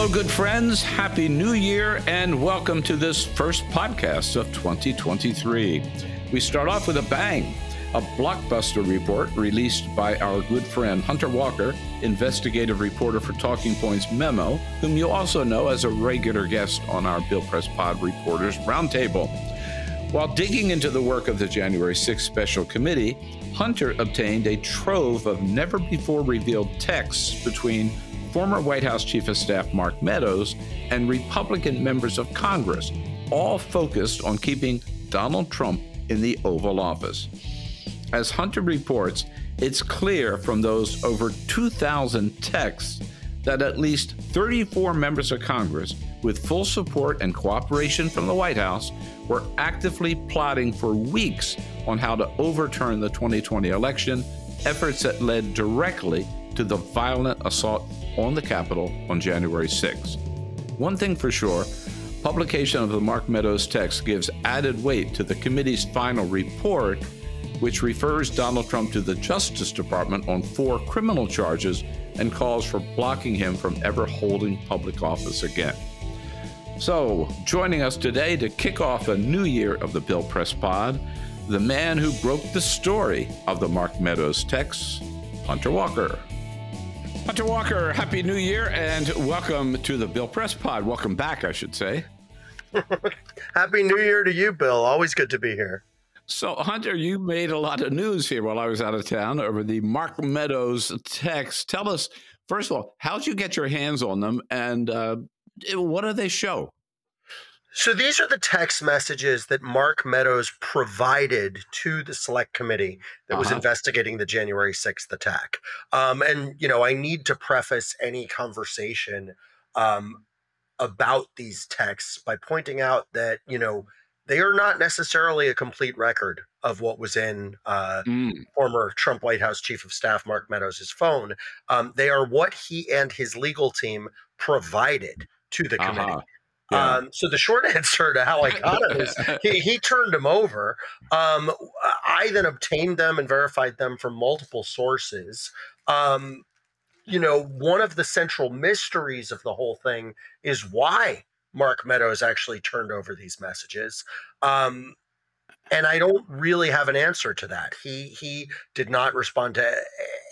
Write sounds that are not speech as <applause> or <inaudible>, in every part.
Hello, good friends. Happy New Year, and welcome to this first podcast of 2023. We start off with a bang a blockbuster report released by our good friend Hunter Walker, investigative reporter for Talking Points Memo, whom you also know as a regular guest on our Bill Press Pod Reporters Roundtable. While digging into the work of the January 6th Special Committee, Hunter obtained a trove of never before revealed texts between former White House Chief of Staff Mark Meadows and Republican members of Congress, all focused on keeping Donald Trump in the Oval Office. As Hunter reports, it's clear from those over 2,000 texts that at least 34 members of Congress, with full support and cooperation from the White House, were actively plotting for weeks on how to overturn the 2020 election, efforts that led directly to the violent assault on the Capitol on January 6. One thing for sure publication of the Mark Meadows text gives added weight to the committee's final report which refers Donald Trump to the Justice Department on four criminal charges and calls for blocking him from ever holding public office again. So, joining us today to kick off a new year of the Bill Press Pod, the man who broke the story of the Mark Meadows texts, Hunter Walker. Hunter Walker, Happy New Year and welcome to the Bill Press Pod. Welcome back, I should say. <laughs> Happy New Year to you, Bill. Always good to be here. So, Hunter, you made a lot of news here while I was out of town over the Mark Meadows text. Tell us, first of all, how'd you get your hands on them and uh, what do they show? So, these are the text messages that Mark Meadows provided to the select committee that was uh-huh. investigating the January 6th attack. Um, and, you know, I need to preface any conversation um, about these texts by pointing out that, you know, they are not necessarily a complete record of what was in uh, mm. former Trump White House Chief of Staff Mark Meadows' phone. Um, they are what he and his legal team provided to the committee. Uh-huh. Yeah. Um, so the short <laughs> answer to how I got it is <laughs> he, he turned them over. Um, I then obtained them and verified them from multiple sources. Um, you know, one of the central mysteries of the whole thing is why Mark Meadows actually turned over these messages. Um, and I don't really have an answer to that. He he did not respond to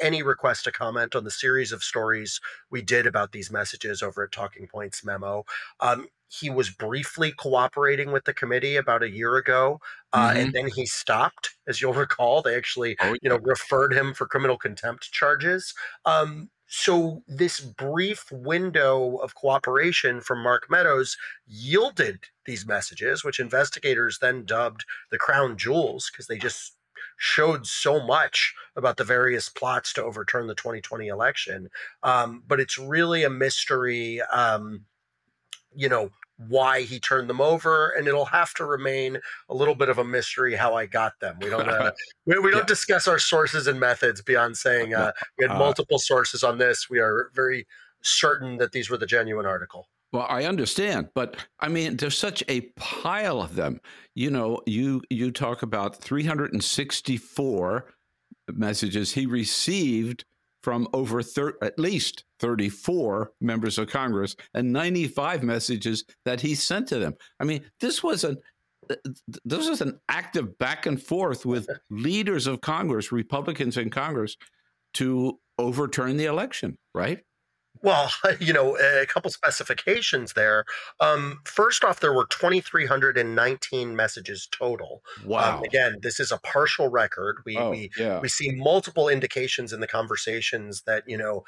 any request to comment on the series of stories we did about these messages over at Talking Points Memo. Um, he was briefly cooperating with the committee about a year ago, uh, mm-hmm. and then he stopped. As you'll <laughs> recall, they actually oh, yeah. you know referred him for criminal contempt charges. Um, so this brief window of cooperation from Mark Meadows yielded these messages, which investigators then dubbed the crown jewels because they just showed so much about the various plots to overturn the 2020 election. Um, but it's really a mystery, um, you know, why he turned them over, and it'll have to remain a little bit of a mystery how I got them. We don't uh, <laughs> we, we, don't yeah. discuss our sources and methods beyond saying uh, <laughs> we had uh, multiple sources on this. We are very certain that these were the genuine article. Well, I understand, but I mean, there's such a pile of them. You know, you you talk about 364 messages he received from over thir- at least 34 members of Congress and 95 messages that he sent to them. I mean, this was an this was an active back and forth with <laughs> leaders of Congress, Republicans in Congress, to overturn the election, right? Well, <laughs> you know, a couple specifications there. Um, first off, there were 2,319 messages total. Um, wow. Um, again, this is a partial record. We, oh, we, yeah. we see multiple indications in the conversations that, you know,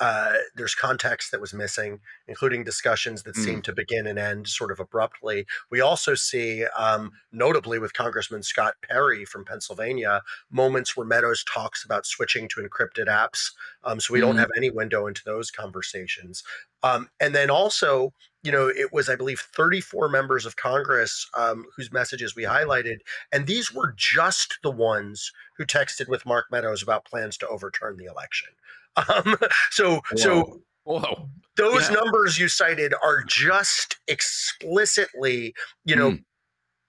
uh, there's context that was missing, including discussions that mm. seem to begin and end sort of abruptly. We also see, um, notably with Congressman Scott Perry from Pennsylvania, moments where Meadows talks about switching to encrypted apps. Um, so we mm. don't have any window into those conversations. Um, and then also, you know, it was, I believe, 34 members of Congress um, whose messages we highlighted. And these were just the ones who texted with Mark Meadows about plans to overturn the election. Um, so, Whoa. so Whoa. those yeah. numbers you cited are just explicitly, you know, mm.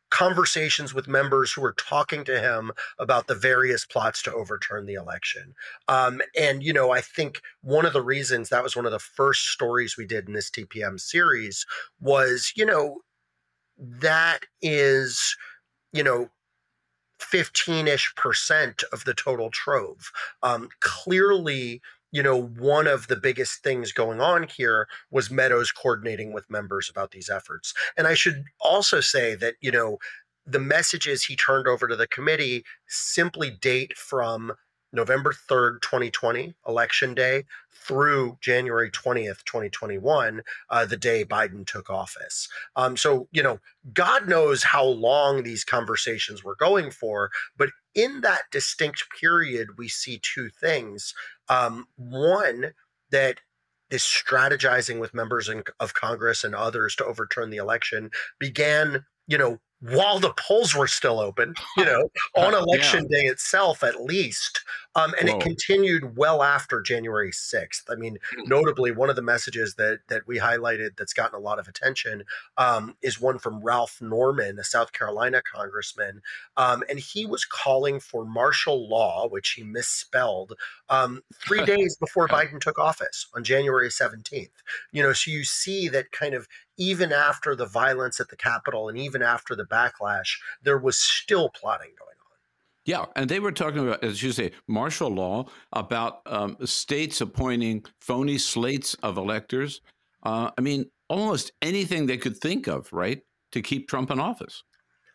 conversations with members who are talking to him about the various plots to overturn the election. Um, and, you know, I think one of the reasons that was one of the first stories we did in this TPM series was, you know, that is, you know, 15 ish percent of the total trove. Um, clearly, you know, one of the biggest things going on here was Meadows coordinating with members about these efforts. And I should also say that, you know, the messages he turned over to the committee simply date from November 3rd, 2020, election day, through January 20th, 2021, uh, the day Biden took office. Um, so, you know, God knows how long these conversations were going for, but in that distinct period, we see two things. Um, one, that this strategizing with members of Congress and others to overturn the election began, you know, while the polls were still open, you know, <laughs> on election yeah. day itself, at least. Um, and Whoa. it continued well after January 6th. I mean, hmm. notably, one of the messages that that we highlighted that's gotten a lot of attention um, is one from Ralph Norman, a South Carolina congressman. Um, and he was calling for martial law, which he misspelled, um, three <laughs> days before Biden took office on January 17th. You know, so you see that kind of even after the violence at the Capitol and even after the backlash, there was still plotting going on. Yeah, and they were talking about, as you say, martial law about um, states appointing phony slates of electors. Uh, I mean, almost anything they could think of, right, to keep Trump in office.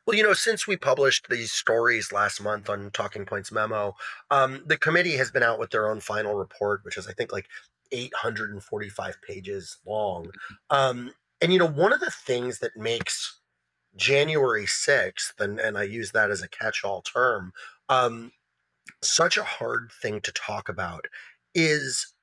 Well, you know, since we published these stories last month on Talking Points Memo, um, the committee has been out with their own final report, which is, I think, like 845 pages long. Um, and you know, one of the things that makes January 6th, and, and I use that as a catch all term, um, such a hard thing to talk about is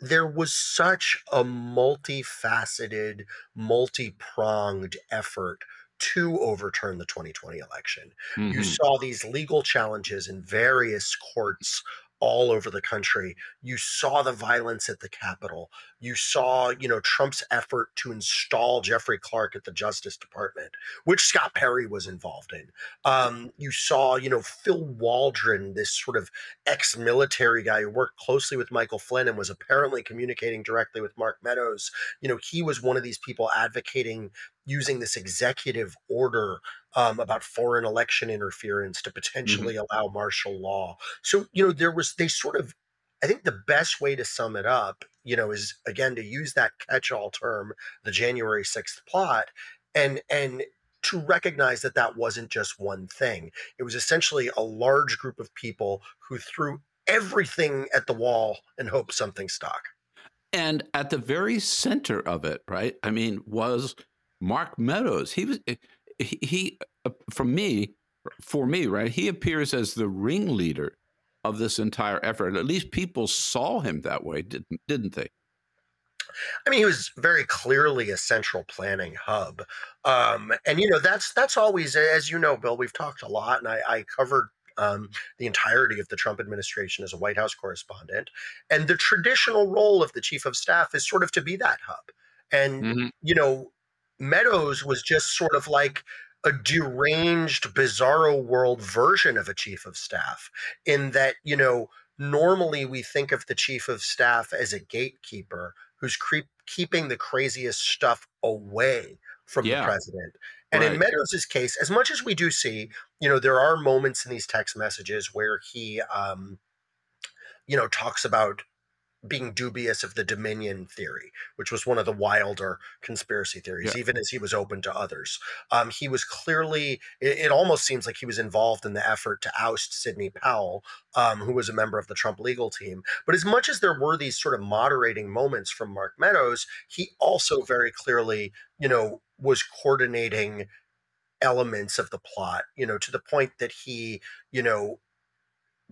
there was such a multifaceted, multi pronged effort to overturn the 2020 election. Mm-hmm. You saw these legal challenges in various courts all over the country. You saw the violence at the Capitol. You saw, you know, Trump's effort to install Jeffrey Clark at the Justice Department, which Scott Perry was involved in. Um, you saw, you know, Phil Waldron, this sort of ex-military guy who worked closely with Michael Flynn and was apparently communicating directly with Mark Meadows. You know, he was one of these people advocating using this executive order um, about foreign election interference to mm-hmm. potentially mm-hmm. allow martial law. So, you know, there was, they sort of, I think the best way to sum it up, you know, is again to use that catch all term, the January 6th plot, and, and, to recognize that that wasn't just one thing. It was essentially a large group of people who threw everything at the wall and hoped something stuck. And at the very center of it, right? I mean, was Mark Meadows. He was he, he uh, from me for me right. He appears as the ringleader of this entire effort. At least people saw him that way, didn't didn't they? I mean, he was very clearly a central planning hub, um, and you know that's that's always, as you know, Bill. We've talked a lot, and I, I covered um, the entirety of the Trump administration as a White House correspondent. And the traditional role of the chief of staff is sort of to be that hub. And, mm-hmm. you know, Meadows was just sort of like a deranged, bizarro world version of a chief of staff, in that, you know, normally we think of the chief of staff as a gatekeeper who's creep, keeping the craziest stuff away from yeah. the president. And right. in Meadows' case, as much as we do see, you know, there are moments in these text messages where he, um, you know, talks about being dubious of the Dominion theory, which was one of the wilder conspiracy theories, yeah. even as he was open to others. Um, he was clearly, it, it, almost seems like he was involved in the effort to oust Sidney Powell, um, who was a member of the Trump legal team. But as much as there were these sort of moderating moments from Mark Meadows, he also very clearly, you know, was coordinating elements of the plot, you know, to the point that he, you know,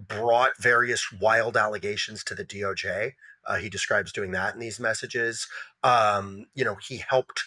brought various wild allegations to the DOJ. Uh, he describes doing that in these messages. Um, you know, he helped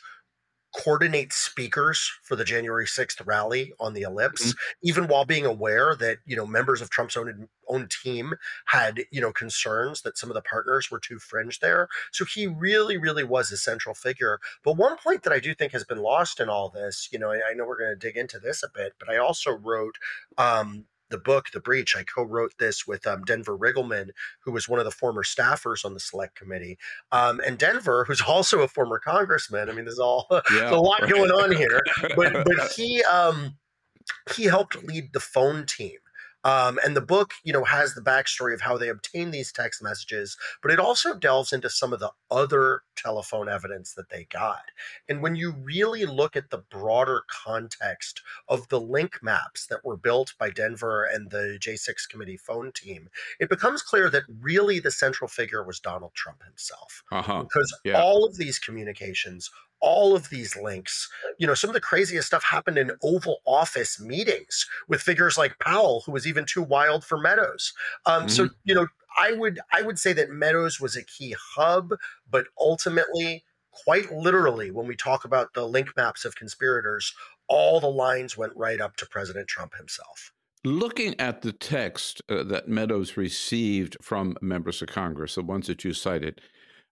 coordinate speakers for the January 6th rally on the ellipse, mm-hmm. even while being aware that, you know, members of Trump's own, own team had, you know, concerns that some of the partners were too fringe there. So he really, really was a central figure. But one point that I do think has been lost in all this, you know, I, I know we're going to dig into this a bit, but I also wrote um, the book, The Breach. I co-wrote this with um, Denver Riggleman, who was one of the former staffers on the select committee. Um, and Denver, who's <laughs> also a former congressman. I mean, there's all <laughs> yeah. a lot going on here. But but <laughs> he um, he helped lead the phone team um, and the book, you know, has the backstory of how they obtained these text messages, but it also delves into some of the other telephone evidence that they got. And when you really look at the broader context of the link maps that were built by Denver and the J6 committee phone team, it becomes clear that really the central figure was Donald Trump himself. Uh-huh. Because yeah. all of these communications all of these links. You know, some of the craziest stuff happened in Oval Office meetings with figures like Powell, who was even too wild for Meadows. Um, mm-hmm. So, you know, I would I would say that Meadows was a key hub, but ultimately, quite literally, when we talk about the link maps of conspirators, all the lines went right up to President Trump himself. Looking at the text uh, that Meadows received from members of Congress, the ones that you cited,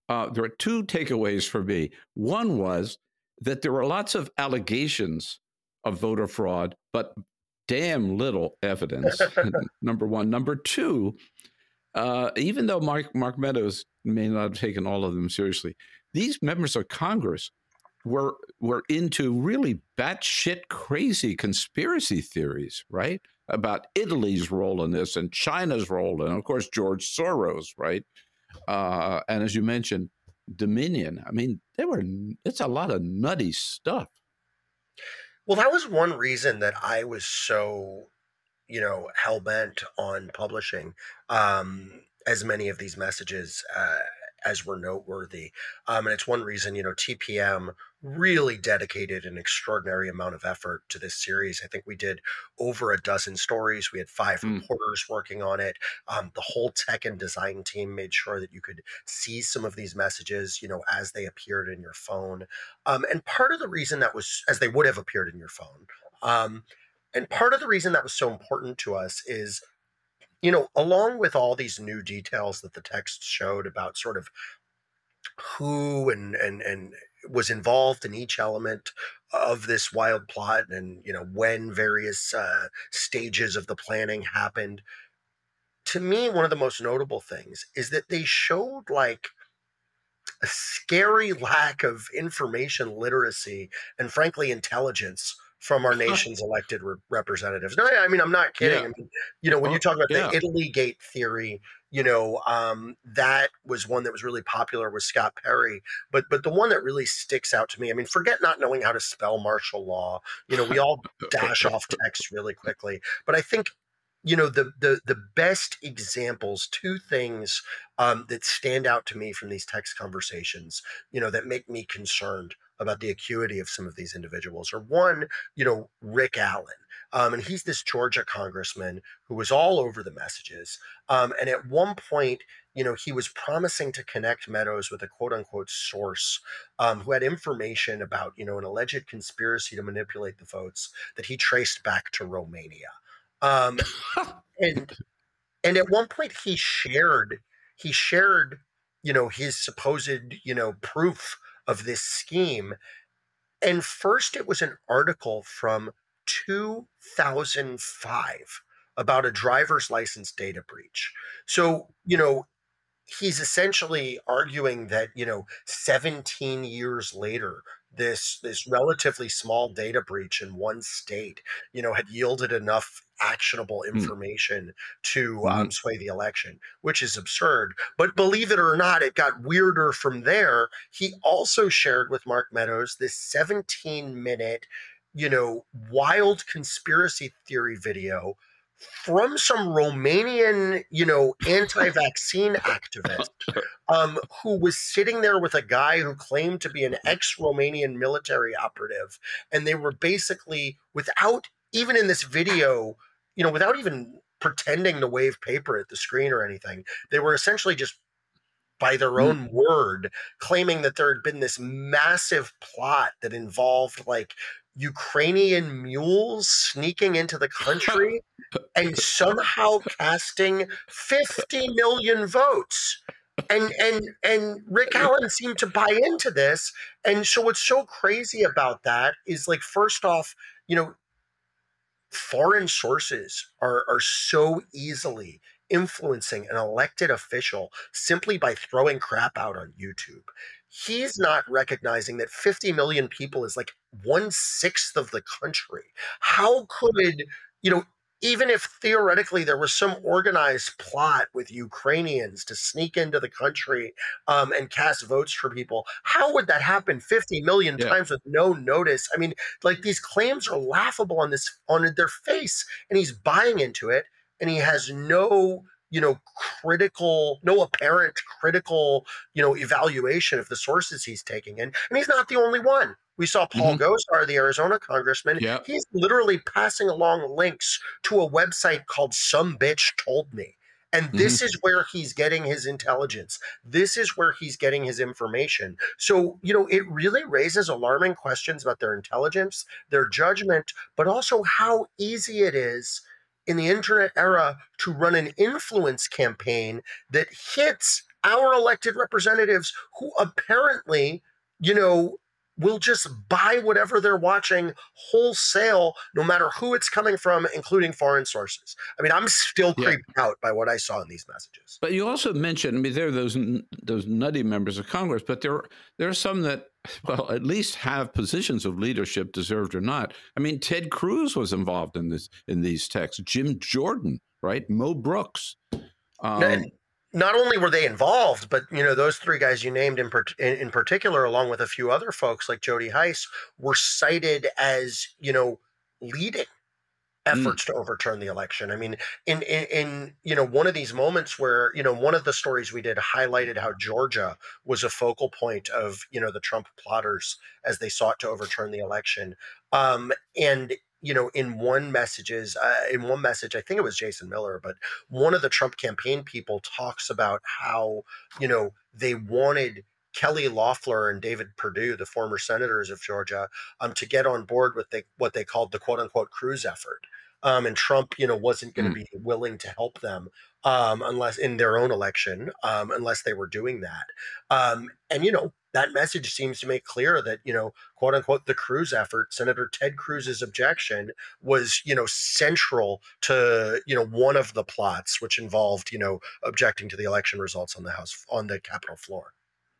uh, there are two takeaways for me. One was that there were lots of allegations of voter fraud, but damn little evidence. <laughs> <laughs> number one. Number two, uh, even though Mark, Mark Meadows may not have taken all of them seriously, these members of Congress were were into really batshit crazy conspiracy theories, right? About Italy's role in this and China's role, and of course George Soros, right? Uh, and as you mentioned, Dominion. I mean, they were. It's a lot of nutty stuff. Well, that was one reason that I was so, you know, hell bent on publishing um, as many of these messages uh, as were noteworthy. Um, and it's one reason, you know, TPM really dedicated an extraordinary amount of effort to this series. I think we did over a dozen stories. We had five mm. reporters working on it. Um, the whole tech and design team made sure that you could see some of these messages, you know, as they appeared in your phone. Um, and part of the reason that was as they would have appeared in your phone. Um, and part of the reason that was so important to us is you know, along with all these new details that the text showed about sort of who and and and was involved in each element of this wild plot and you know when various uh, stages of the planning happened to me one of the most notable things is that they showed like a scary lack of information literacy and frankly intelligence from our nation's elected re- representatives. No, I mean I'm not kidding. Yeah. I mean, you know, when you talk about yeah. the Italy Gate theory, you know, um, that was one that was really popular with Scott Perry. But but the one that really sticks out to me, I mean, forget not knowing how to spell martial law. You know, we all <laughs> dash off text really quickly. But I think you know the the the best examples two things um, that stand out to me from these text conversations you know that make me concerned about the acuity of some of these individuals. Or one, you know, Rick Allen. Um, and he's this Georgia congressman who was all over the messages. Um, and at one point, you know, he was promising to connect Meadows with a quote unquote source um, who had information about, you know, an alleged conspiracy to manipulate the votes that he traced back to Romania. Um, and and at one point he shared he shared you know his supposed you know proof of this scheme. And first, it was an article from 2005 about a driver's license data breach. So, you know, he's essentially arguing that, you know, 17 years later, this this relatively small data breach in one state, you know, had yielded enough actionable hmm. information mm. to um, mm-hmm. sway the election, which is absurd. But believe it or not, it got weirder from there. He also shared with Mark Meadows this 17 minute, you know, wild conspiracy theory video from some Romanian, you know, anti-vaccine <laughs> activist um, who was sitting there with a guy who claimed to be an ex-Romanian military operative, and they were basically without even in this video, you know, without even pretending to wave paper at the screen or anything, they were essentially just by their mm. own word claiming that there had been this massive plot that involved like Ukrainian mules sneaking into the country <laughs> and somehow casting 50 million votes. And and and Rick Allen seemed to buy into this. And so what's so crazy about that is like first off, you know, foreign sources are are so easily influencing an elected official simply by throwing crap out on YouTube he's not recognizing that 50 million people is like one sixth of the country. How could, you know, even if theoretically there was some organized plot with Ukrainians to sneak into the country um, and cast votes for people, how would that happen 50 million yeah. times with no notice? I mean, like these claims are laughable on this on their face, and he's buying into it, and he has no you know critical no apparent critical you know evaluation of the sources he's taking in and he's not the only one we saw Paul mm-hmm. Gosar, the Arizona congressman. Yep. He's literally passing along links to a website called Some Bitch Told Me. And this mm-hmm. is where he's getting his intelligence. This is where he's getting his information. So, you know, it really raises alarming questions about their intelligence, their judgment, but also how easy it is in the internet era to run an influence campaign that hits our elected representatives who apparently, you know, will just buy whatever they're watching wholesale, no matter who it's coming from, including foreign sources. I mean, I'm still creeped yeah. out by what I saw in these messages. But you also mentioned, I mean, there are those those nutty members of Congress, but there there are some that, <laughs> well, at least have positions of leadership, deserved or not. I mean, Ted Cruz was involved in this in these texts. Jim Jordan, right? Mo Brooks. Um, not only were they involved, but you know those three guys you named in, in, in particular, along with a few other folks like Jody Hice, were cited as you know leading mm. efforts mm. to overturn the election. I mean, in, in in you know one of these moments where you know one of the stories we did highlighted how Georgia was a focal point of you know the Trump plotters as they sought to overturn the election. Um, and you know, in one messages, uh, in one message, I think it was Jason Miller, but one of the Trump campaign people talks about how, you know, they wanted Kelly Loeffler and David Perdue, the former senators of Georgia, um, to get on board with the, what they called the quote unquote Cruz effort. Um, and Trump, you know, wasn't going to mm. be willing to help them um, unless in their own election, um, unless they were doing that. Um, and you know, that message seems to make clear that you know quote unquote the cruz effort senator ted cruz's objection was you know central to you know one of the plots which involved you know objecting to the election results on the house on the capitol floor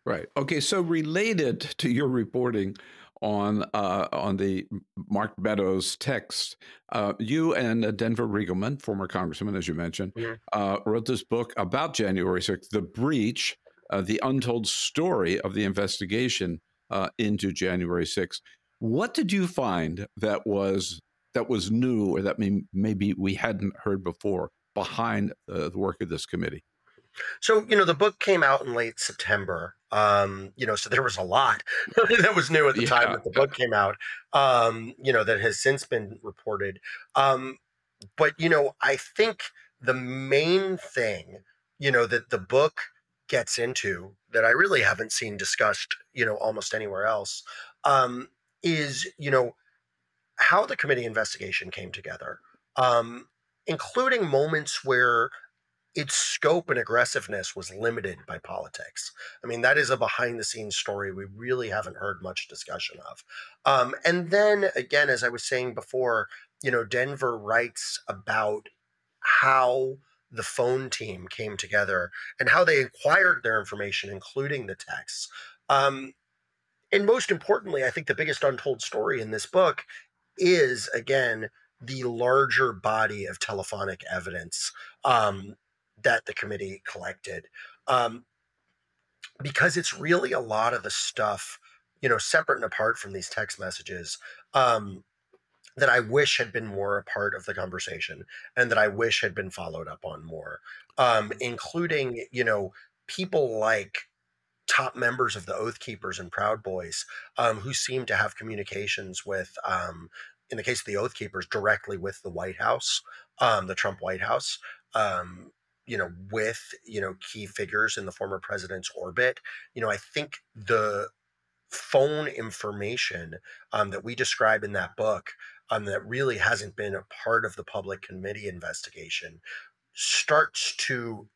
right okay so related to your reporting on uh, on the Mark Meadows text. Uh, you and Denver Riggleman, former congressman, as you mentioned, mm-hmm. uh, wrote this book about January 6th, the breach uh, the untold story of the investigation uh, into January 6th. What did you find that was that was new or that may, maybe we hadn't heard before behind uh, the work of this committee? So, you know, the book came out in late September. Um, you know, so there was a lot <laughs> that was new at the yeah. time that the book came out, um, you know, that has since been reported. Um, but, you know, I think the main thing, you know, that the book gets into that I really haven't seen discussed, you know, almost anywhere else, um, is you know how the committee investigation came together, um, including moments where its scope and aggressiveness was limited by politics. I mean, that is a behind the scenes story we really haven't heard much discussion of. Um, and then again, as I was saying before, you know, Denver writes about how the phone team came together and how they acquired their information, including the texts. Um, and most importantly, I think the biggest untold story in this book is again the larger body of telephonic evidence um, that the committee collected. Um, because it's really a lot of the stuff, you know, separate and apart from these text messages, um, that I wish had been more a part of the conversation and that I wish had been followed up on more, um, including, you know, people like top members of the Oath Keepers and Proud Boys um, who seem to have communications with, um, in the case of the Oath Keepers, directly with the White House, um, the Trump White House. Um, you know, with you know key figures in the former president's orbit, you know, I think the phone information um, that we describe in that book um, that really hasn't been a part of the public committee investigation starts to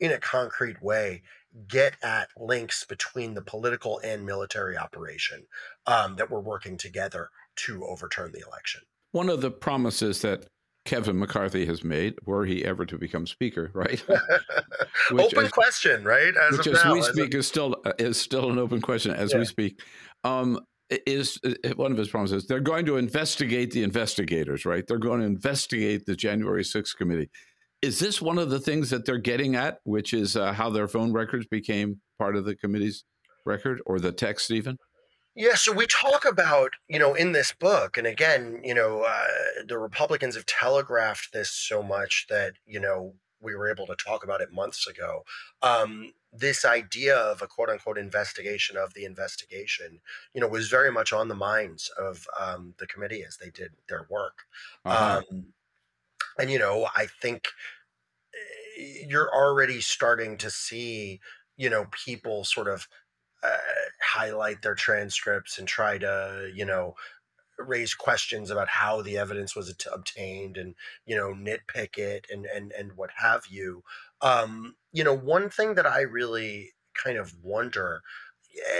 in a concrete way get at links between the political and military operation um, that were working together to overturn the election. One of the promises that Kevin McCarthy has made, were he ever to become speaker, right? <laughs> open question, right? As which, as now, we speak, is still is still an open question as yeah. we speak. Um, is one of his promises? They're going to investigate the investigators, right? They're going to investigate the January 6th committee. Is this one of the things that they're getting at, which is uh, how their phone records became part of the committee's record or the text even? Yeah, so we talk about, you know, in this book, and again, you know, uh, the Republicans have telegraphed this so much that, you know, we were able to talk about it months ago. Um, this idea of a quote unquote investigation of the investigation, you know, was very much on the minds of um, the committee as they did their work. Uh-huh. Um, and, you know, I think eh, you're already starting to see, you know, people sort of uh, highlight their transcripts and try to, you know, raise questions about how the evidence was obtained and you know nitpick it and and and what have you. Um you know one thing that i really kind of wonder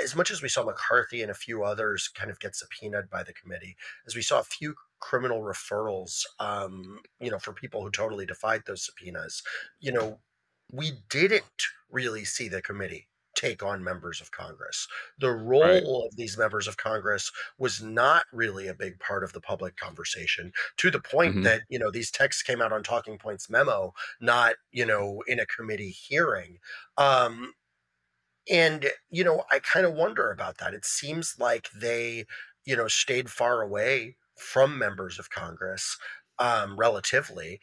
as much as we saw mccarthy and a few others kind of get subpoenaed by the committee as we saw a few criminal referrals um you know for people who totally defied those subpoenas you know we didn't really see the committee take on members of Congress. The role right. of these members of Congress was not really a big part of the public conversation to the point mm-hmm. that, you know, these texts came out on Talking Points memo, not, you know, in a committee hearing. Um, and, you know, I kind of wonder about that. It seems like they, you know, stayed far away from members of Congress um, relatively,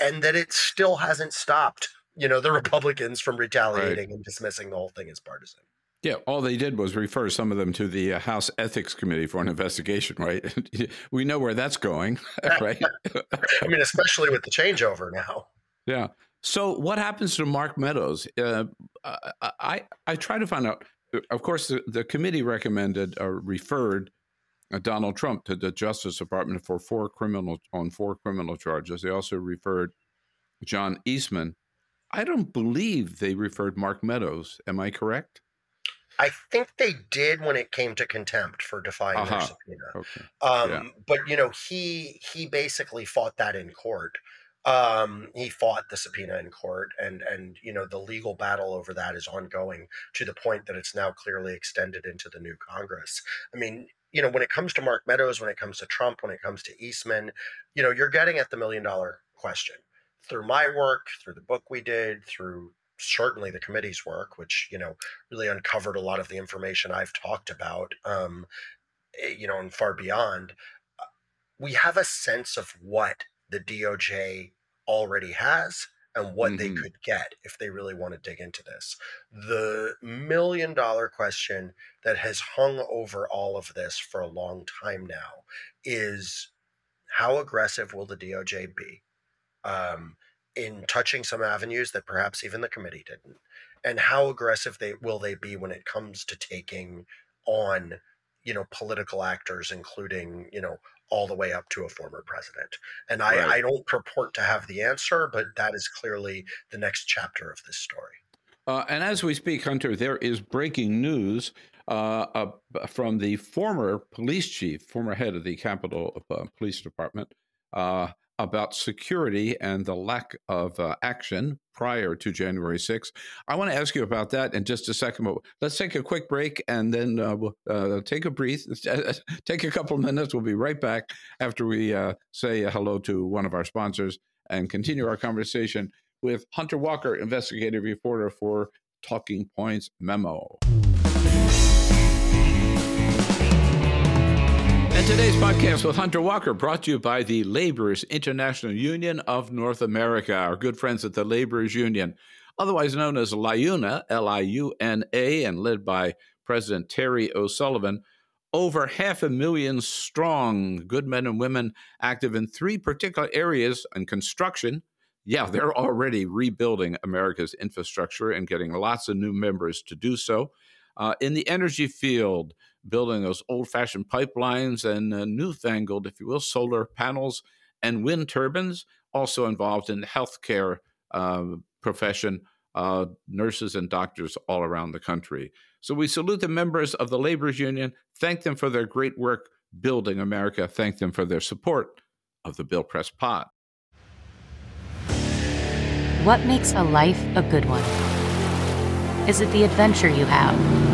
and that it still hasn't stopped you know the Republicans from retaliating right. and dismissing the whole thing as partisan. Yeah, all they did was refer some of them to the uh, House Ethics Committee for an investigation, right? <laughs> we know where that's going, <laughs> <laughs> right? I mean, especially with the changeover now. Yeah. So, what happens to Mark Meadows? Uh, I I try to find out. Of course, the, the committee recommended or referred uh, Donald Trump to the Justice Department for four criminal on four criminal charges. They also referred John Eastman I don't believe they referred Mark Meadows. Am I correct? I think they did when it came to contempt for defying uh-huh. their subpoena. Okay. Um, yeah. But you know, he he basically fought that in court. Um, he fought the subpoena in court, and and you know the legal battle over that is ongoing to the point that it's now clearly extended into the new Congress. I mean, you know, when it comes to Mark Meadows, when it comes to Trump, when it comes to Eastman, you know, you're getting at the million dollar question through my work, through the book we did, through certainly the committee's work, which you know really uncovered a lot of the information I've talked about, um, eh, you know, and far beyond. Uh, we have a sense of what the DOJ already has and what mm-hmm. they could get if they really want to dig into this. The million dollar question that has hung over all of this for a long time now is how aggressive will the DOJ be? Um, in touching some avenues that perhaps even the committee didn't, and how aggressive they will they be when it comes to taking on you know political actors, including you know all the way up to a former president. And I, right. I don't purport to have the answer, but that is clearly the next chapter of this story. Uh, and as we speak, Hunter, there is breaking news uh, uh, from the former police chief, former head of the Capitol uh, Police Department, uh, about security and the lack of uh, action prior to January 6th. I want to ask you about that in just a second, but let's take a quick break and then uh, we'll uh, take a breathe, <laughs> take a couple minutes. We'll be right back after we uh, say hello to one of our sponsors and continue our conversation with Hunter Walker, investigative reporter for Talking Points Memo. And today's podcast with Hunter Walker brought to you by the Laborers International Union of North America, our good friends at the Laborers Union, otherwise known as LIUNA, L I U N A, and led by President Terry O'Sullivan. Over half a million strong, good men and women active in three particular areas in construction. Yeah, they're already rebuilding America's infrastructure and getting lots of new members to do so. Uh, in the energy field, building those old fashioned pipelines and uh, newfangled, if you will, solar panels and wind turbines, also involved in the healthcare uh, profession, uh, nurses and doctors all around the country. So we salute the members of the Laborers Union, thank them for their great work building America, thank them for their support of the Bill Press Pod. What makes a life a good one? Is it the adventure you have?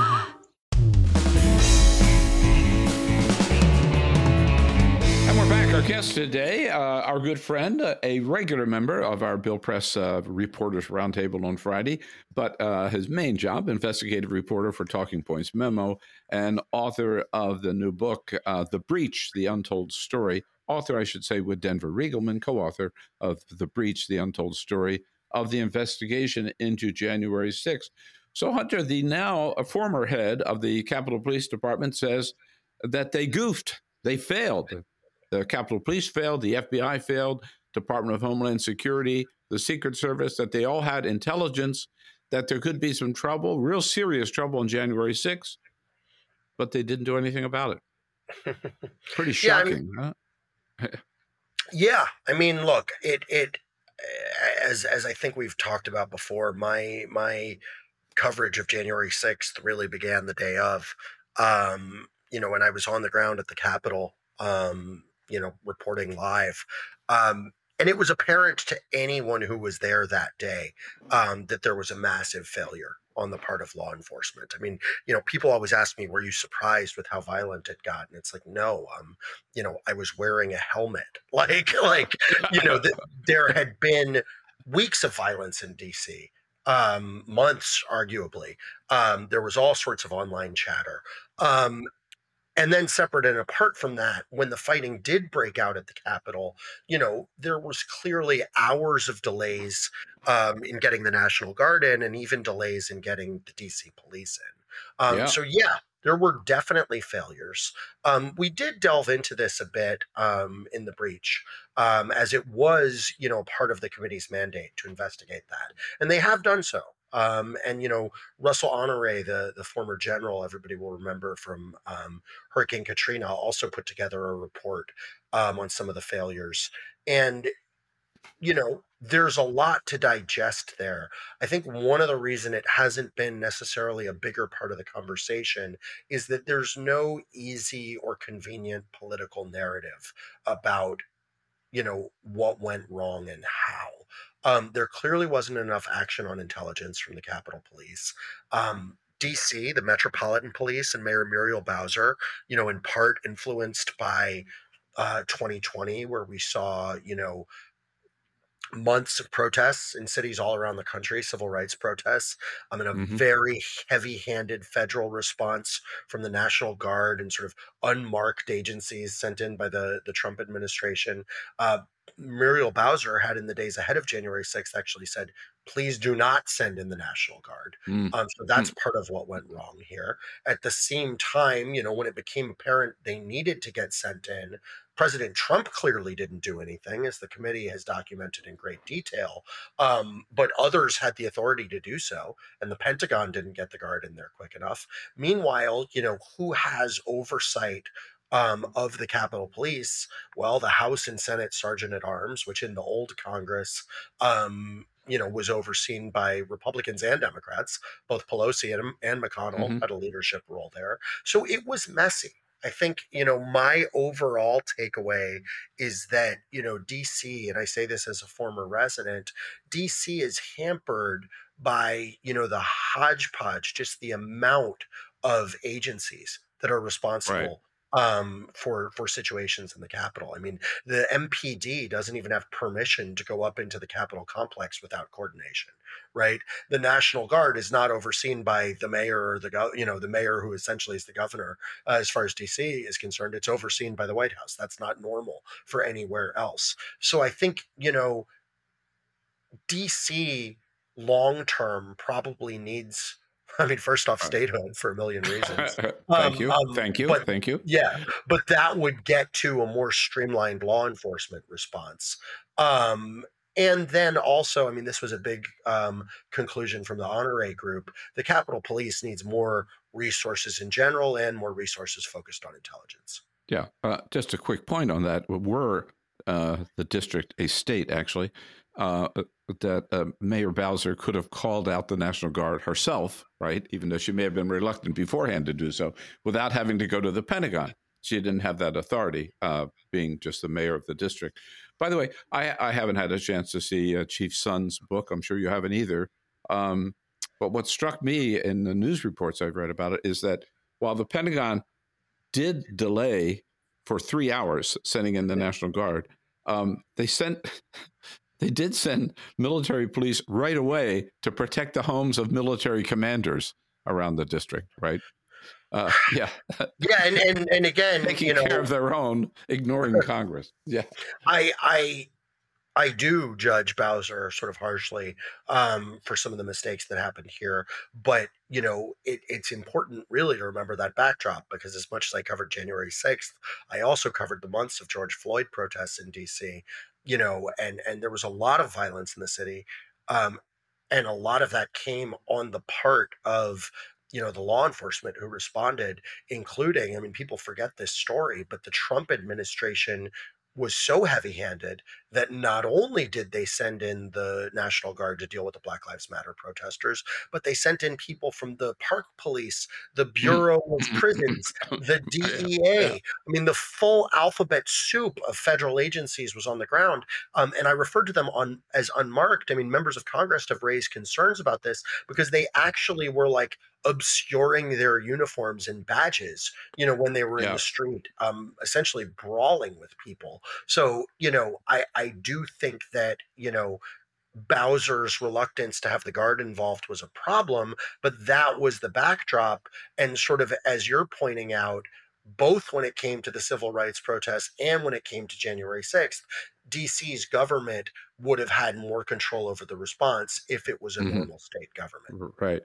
Today, uh, our good friend, uh, a regular member of our Bill Press uh, Reporters Roundtable on Friday, but uh, his main job, investigative reporter for Talking Points Memo, and author of the new book, uh, The Breach, The Untold Story. Author, I should say, with Denver Riggleman, co author of The Breach, The Untold Story of the investigation into January 6th. So, Hunter, the now former head of the Capitol Police Department, says that they goofed, they failed the Capitol Police failed, the FBI failed, Department of Homeland Security, the Secret Service, that they all had intelligence that there could be some trouble, real serious trouble on January 6th, but they didn't do anything about it. <laughs> Pretty shocking, yeah, I mean, huh? <laughs> yeah, I mean, look, it it as as I think we've talked about before, my my coverage of January 6th really began the day of um, you know, when I was on the ground at the Capitol um, you know, reporting live. Um, and it was apparent to anyone who was there that day um, that there was a massive failure on the part of law enforcement. I mean, you know, people always ask me, "Were you surprised with how violent it got?" And it's like, no, um, you know, I was wearing a helmet. <laughs> Like, like, you know, th- there had been weeks of violence in DC, um, months, arguably. Um, there was all sorts of online chatter, um, and then separate and apart from that when the fighting did break out at the capitol you know there was clearly hours of delays um, in getting the national guard in and even delays in getting the dc police in. Um, yeah. so yeah there were definitely failures. Um, we did delve into this a bit um, in the breach um, as it was you know part of the committee's mandate to investigate that and they have done so um, and you know Russell Honore, the the former general, everybody will remember from um, Hurricane Katrina, also put together a report um, on some of the failures. And you know, there's a lot to digest there. I think one of the reason it hasn't been necessarily a bigger part of the conversation is that there's no easy or convenient political narrative about you know what went wrong and how um, there clearly wasn't enough action on intelligence from the capitol police um, dc the metropolitan police and mayor muriel bowser you know in part influenced by uh, 2020 where we saw you know months of protests in cities all around the country, civil rights protests. I mean, a mm-hmm. very heavy handed federal response from the National Guard and sort of unmarked agencies sent in by the, the Trump administration. Uh, Muriel Bowser had in the days ahead of January 6th actually said, please do not send in the National Guard. Mm. Um, so that's mm. part of what went wrong here. At the same time, you know, when it became apparent they needed to get sent in, President Trump clearly didn't do anything, as the committee has documented in great detail. Um, but others had the authority to do so, and the Pentagon didn't get the guard in there quick enough. Meanwhile, you know, who has oversight um, of the Capitol Police? Well, the House and Senate Sergeant at Arms, which in the old Congress, um, you know, was overseen by Republicans and Democrats. Both Pelosi and, and McConnell mm-hmm. had a leadership role there. So it was messy. I think, you know, my overall takeaway is that, you know, DC, and I say this as a former resident, DC is hampered by, you know, the hodgepodge, just the amount of agencies that are responsible right um, for for situations in the Capitol. I mean, the MPD doesn't even have permission to go up into the Capitol complex without coordination, right? The National Guard is not overseen by the mayor or the go- you know the mayor who essentially is the governor uh, as far as DC is concerned. It's overseen by the White House. That's not normal for anywhere else. So I think you know DC long term probably needs I mean, first off, statehood for a million reasons. <laughs> Thank um, you. Um, Thank you. But, Thank you. Yeah. But that would get to a more streamlined law enforcement response. Um, and then also, I mean, this was a big um, conclusion from the Honore group. The Capitol Police needs more resources in general and more resources focused on intelligence. Yeah. Uh, just a quick point on that. Were uh, the district a state, actually, uh, that uh, Mayor Bowser could have called out the National Guard herself, right? Even though she may have been reluctant beforehand to do so, without having to go to the Pentagon. She didn't have that authority, uh, being just the mayor of the district. By the way, I, I haven't had a chance to see uh, Chief Sund's book. I'm sure you haven't either. Um, but what struck me in the news reports I've read about it is that while the Pentagon did delay for three hours sending in the National Guard, um, they sent <laughs> they did send military police right away to protect the homes of military commanders around the district, right? Uh, <sighs> yeah, yeah, and, and and again, taking you know, care of their own, ignoring <laughs> Congress. Yeah, I I I do judge Bowser sort of harshly um, for some of the mistakes that happened here, but you know it, it's important really to remember that backdrop because as much as I covered January sixth, I also covered the months of George Floyd protests in D.C you know, and and there was a lot of violence in the city, um, and a lot of that came on the part of you know the law enforcement who responded including i mean people forget this story but the trump administration was so heavy handed that not only did they send in the National Guard to deal with the Black Lives Matter protesters, but they sent in people from the Park Police, the mm. Bureau of <laughs> Prisons, the DEA. I mean, the full alphabet soup of federal agencies was on the ground. Um, and I referred to them on as unmarked. I mean, members of Congress have raised concerns about this because they actually were like obscuring their uniforms and badges, you know, when they were yeah. in the street, um, essentially brawling with people. So, you know, I, I do think that, you know, Bowser's reluctance to have the guard involved was a problem, but that was the backdrop. And sort of as you're pointing out, both when it came to the civil rights protests and when it came to January 6th, DC's government would have had more control over the response if it was a mm-hmm. normal state government. Right.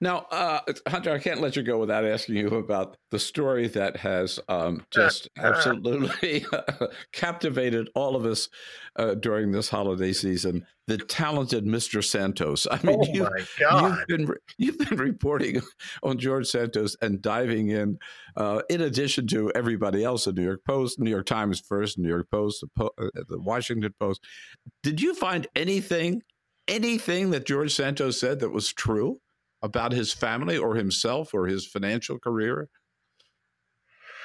Now, uh, Hunter, I can't let you go without asking you about the story that has um, just absolutely <laughs> captivated all of us uh, during this holiday season the talented Mr. Santos. I mean, oh you. You've been you've been reporting on George Santos and diving in, uh, in addition to everybody else, the New York Post, New York Times first, New York Post, the, po- uh, the Washington Post. Did you find anything, anything that George Santos said that was true about his family or himself or his financial career?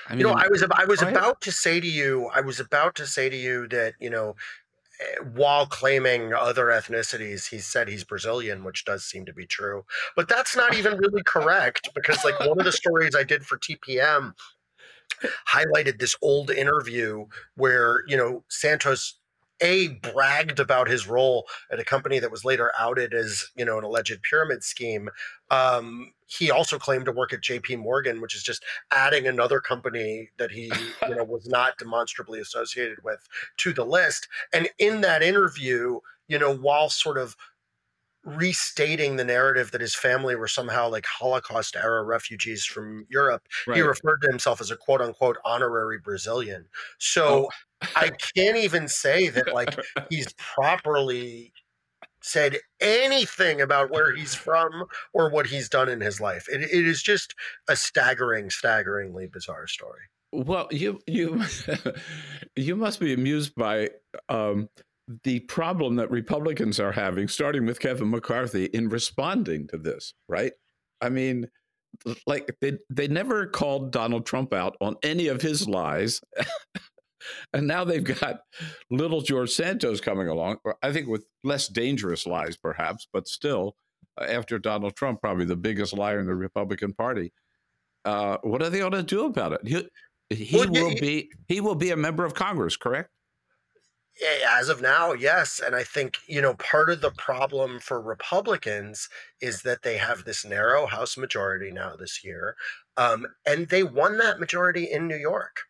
I mean, you know, I was I was about to say to you, I was about to say to you that you know eh, while claiming other ethnicities, he said he's Brazilian, which does seem to be true. But that's not even really correct because, like, one of the stories I did for TPM highlighted this old interview where, you know, Santos a bragged about his role at a company that was later outed as you know an alleged pyramid scheme. Um, he also claimed to work at jp morgan which is just adding another company that he <laughs> you know was not demonstrably associated with to the list. And in that interview you know while sort of restating the narrative that his family were somehow like Holocaust era refugees from Europe. Right. He referred to himself as a quote unquote honorary Brazilian. So oh. I can't even say that like <laughs> he's properly said anything about where he's from or what he's done in his life. It, it is just a staggering, staggeringly bizarre story. Well, you you <laughs> you must be amused by um, the problem that Republicans are having, starting with Kevin McCarthy, in responding to this, right? I mean, like they they never called Donald Trump out on any of his lies. <laughs> and now they've got little George Santos coming along, I think with less dangerous lies, perhaps, but still, uh, after Donald Trump, probably the biggest liar in the Republican Party. Uh, what are they going to do about it? He, he well, will be he will be a member of Congress, correct? As of now, yes. And I think, you know, part of the problem for Republicans is that they have this narrow House majority now this year. Um, and they won that majority in New York.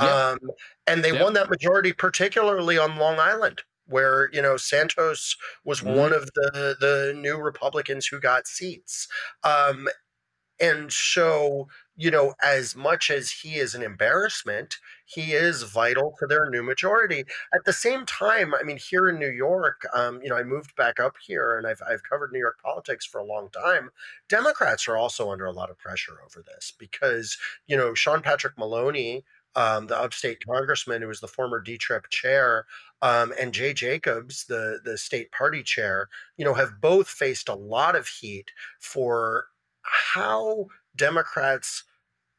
Yeah. Um, and they yeah. won that majority particularly on Long Island, where, you know, Santos was mm-hmm. one of the, the new Republicans who got seats. Um, and so, you know, as much as he is an embarrassment, he is vital to their new majority. At the same time, I mean, here in New York, um, you know, I moved back up here and I've, I've covered New York politics for a long time. Democrats are also under a lot of pressure over this because, you know, Sean Patrick Maloney, um, the upstate congressman who was the former D-Trip chair, um, and Jay Jacobs, the the state party chair, you know, have both faced a lot of heat for how Democrats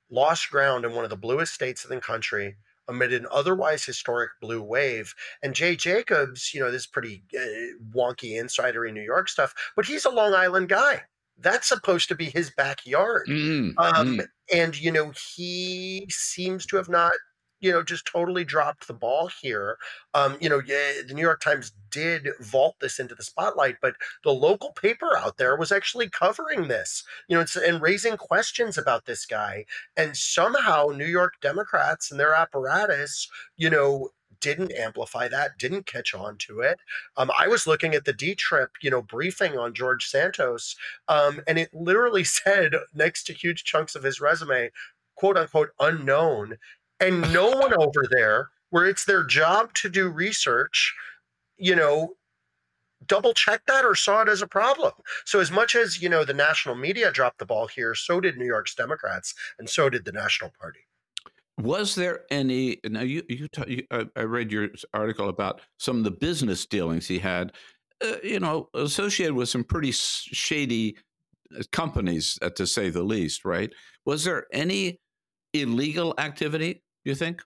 lost ground in one of the bluest states in the country amid an otherwise historic blue wave. And Jay Jacobs, you know, this pretty uh, wonky in New York stuff, but he's a Long Island guy. That's supposed to be his backyard. Mm-hmm. Um, mm. And, you know, he seems to have not you know, just totally dropped the ball here. Um, you know, yeah, the New York Times did vault this into the spotlight, but the local paper out there was actually covering this, you know, and raising questions about this guy. And somehow New York Democrats and their apparatus, you know, didn't amplify that, didn't catch on to it. Um, I was looking at the D Trip, you know, briefing on George Santos, um, and it literally <laughs> said next to huge chunks of his resume, quote unquote, unknown and no one over there where it's their job to do research you know double check that or saw it as a problem. So as much as you know the national media dropped the ball here so did new york's democrats and so did the national party. Was there any now you you, you I read your article about some of the business dealings he had uh, you know associated with some pretty shady uh, companies uh, to say the least right? Was there any illegal activity you think?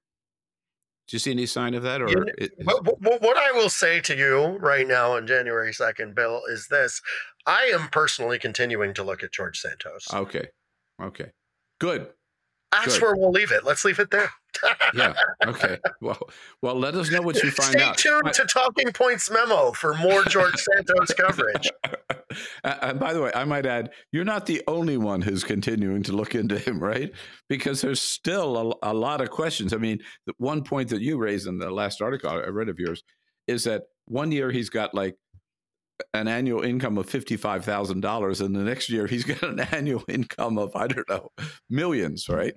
Do you see any sign of that? Or yeah, what, what I will say to you right now on January 2nd, Bill, is this. I am personally continuing to look at George Santos. Okay. Okay. Good. That's Good. where we'll leave it. Let's leave it there. <laughs> yeah. Okay. Well, well, let us know what you find Stay out. Stay tuned I, to Talking Points memo for more George Santos coverage. <laughs> And <laughs> uh, uh, by the way, I might add, you're not the only one who's continuing to look into him, <laughs> right? Because there's still a, a lot of questions. I mean, the one point that you raised in the last article I read of yours is that one year he's got like an annual income of $55,000 and the next year he's <laughs> got an annual income of I don't know millions right?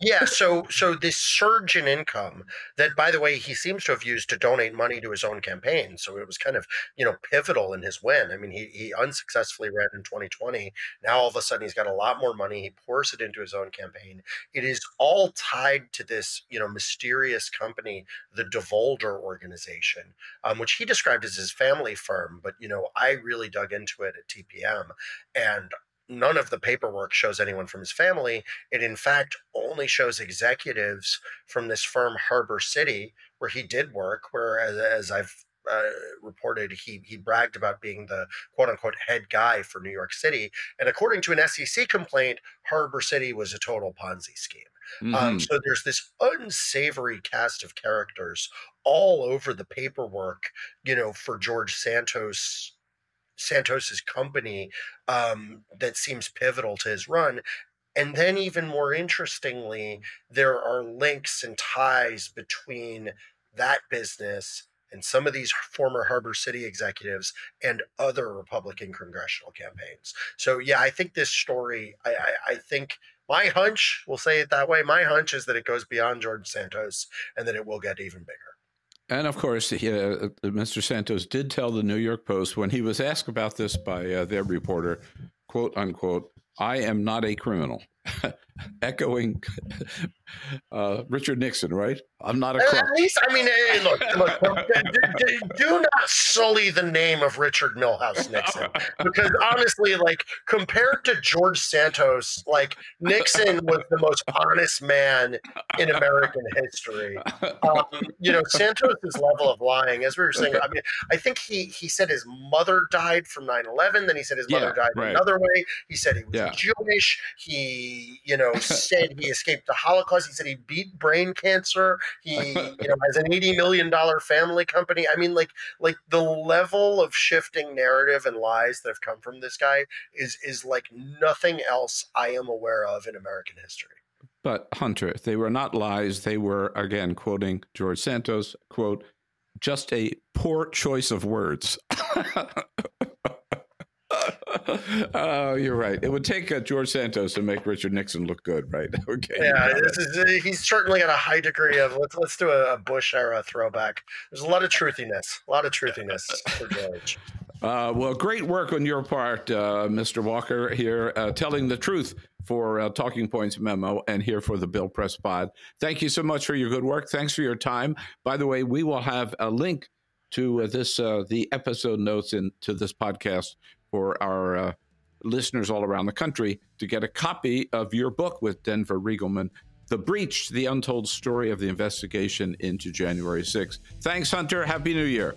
Yeah so so this surge in income that by the way he seems to have used to donate money to his own campaign so it was kind of you know pivotal in his win. I mean he he unsuccessfully ran in 2020 now all of a sudden he's got a lot more money he pours it into his own campaign. It is all tied to this you know mysterious company the DeVolder organization um, which he described as his family firm but you know I really dug into it at TPM, and none of the paperwork shows anyone from his family. It, in fact, only shows executives from this firm, Harbor City, where he did work, where, as, as I've uh, reported he he bragged about being the quote unquote head guy for New York City, and according to an SEC complaint, Harbor City was a total Ponzi scheme. Um, mm-hmm. Um, so there's this unsavory cast of characters all over the paperwork, you know, for George Santos Santos's company um, that seems pivotal to his run. And then, even more interestingly, there are links and ties between that business and some of these former Harbor City executives and other Republican congressional campaigns. So, yeah, I think this story, I, I, I think my hunch, we'll say it that way, my hunch is that it goes beyond George Santos and that it will get even bigger. And of course, he, uh, Mr. Santos did tell the New York Post when he was asked about this by uh, their reporter, quote unquote, I am not a criminal. <laughs> echoing <laughs> uh, Richard Nixon, right? I'm not a crook. At least, I mean, hey, look, look, <laughs> do, do, not sully the name of Richard Milhous Nixon, because honestly, like compared to George Santos, like Nixon was the most honest man in American history. Um, you know, Santos's level of lying, as we were saying, I mean, I think he he said his mother died from 9/11. Then he said his mother yeah, died right. another way. He said he was yeah. Jewish. He, you know, <laughs> said he escaped the Holocaust. He said he beat brain cancer. He, you know, has an eighty million dollar family company. I mean, like, like the level of shifting narrative and lies that have come from this guy is is like nothing else I am aware of in American history. But Hunter, they were not lies. They were again quoting George Santos. Quote. Just a poor choice of words. <laughs> <laughs> oh, you're right. It would take uh, George Santos to make Richard Nixon look good, right? <laughs> Okay. Yeah, is, uh, he's certainly got a high degree of let's let's do a, a Bush era throwback. There's a lot of truthiness, a lot of truthiness for George. <laughs> Uh, well, great work on your part, uh, Mr. Walker, here uh, telling the truth for uh, Talking Points memo and here for the Bill Press Pod. Thank you so much for your good work. Thanks for your time. By the way, we will have a link to uh, this uh, the episode notes in to this podcast for our uh, listeners all around the country to get a copy of your book with Denver Riggleman, The Breach, the untold story of the investigation into January 6th. Thanks, Hunter. Happy New Year.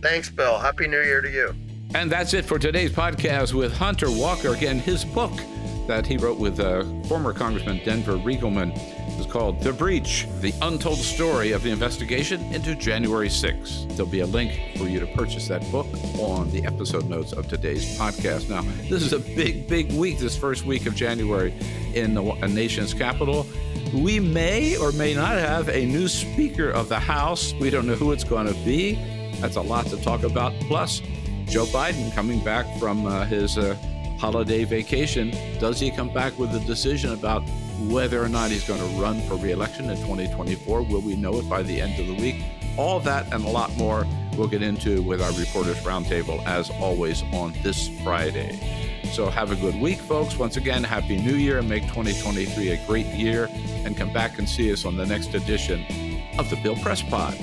Thanks, Bill. Happy New Year to you. And that's it for today's podcast with Hunter Walker. Again, his book that he wrote with uh, former Congressman Denver Riegelman is called The Breach The Untold Story of the Investigation into January 6th. There'll be a link for you to purchase that book on the episode notes of today's podcast. Now, this is a big, big week, this first week of January in the nation's capital. We may or may not have a new Speaker of the House. We don't know who it's going to be. That's a lot to talk about. Plus, Joe Biden coming back from uh, his uh, holiday vacation. Does he come back with a decision about whether or not he's going to run for reelection in 2024? Will we know it by the end of the week? All that and a lot more we'll get into with our Reporters Roundtable, as always, on this Friday. So have a good week, folks. Once again, Happy New Year and make 2023 a great year. And come back and see us on the next edition of the Bill Press Pod.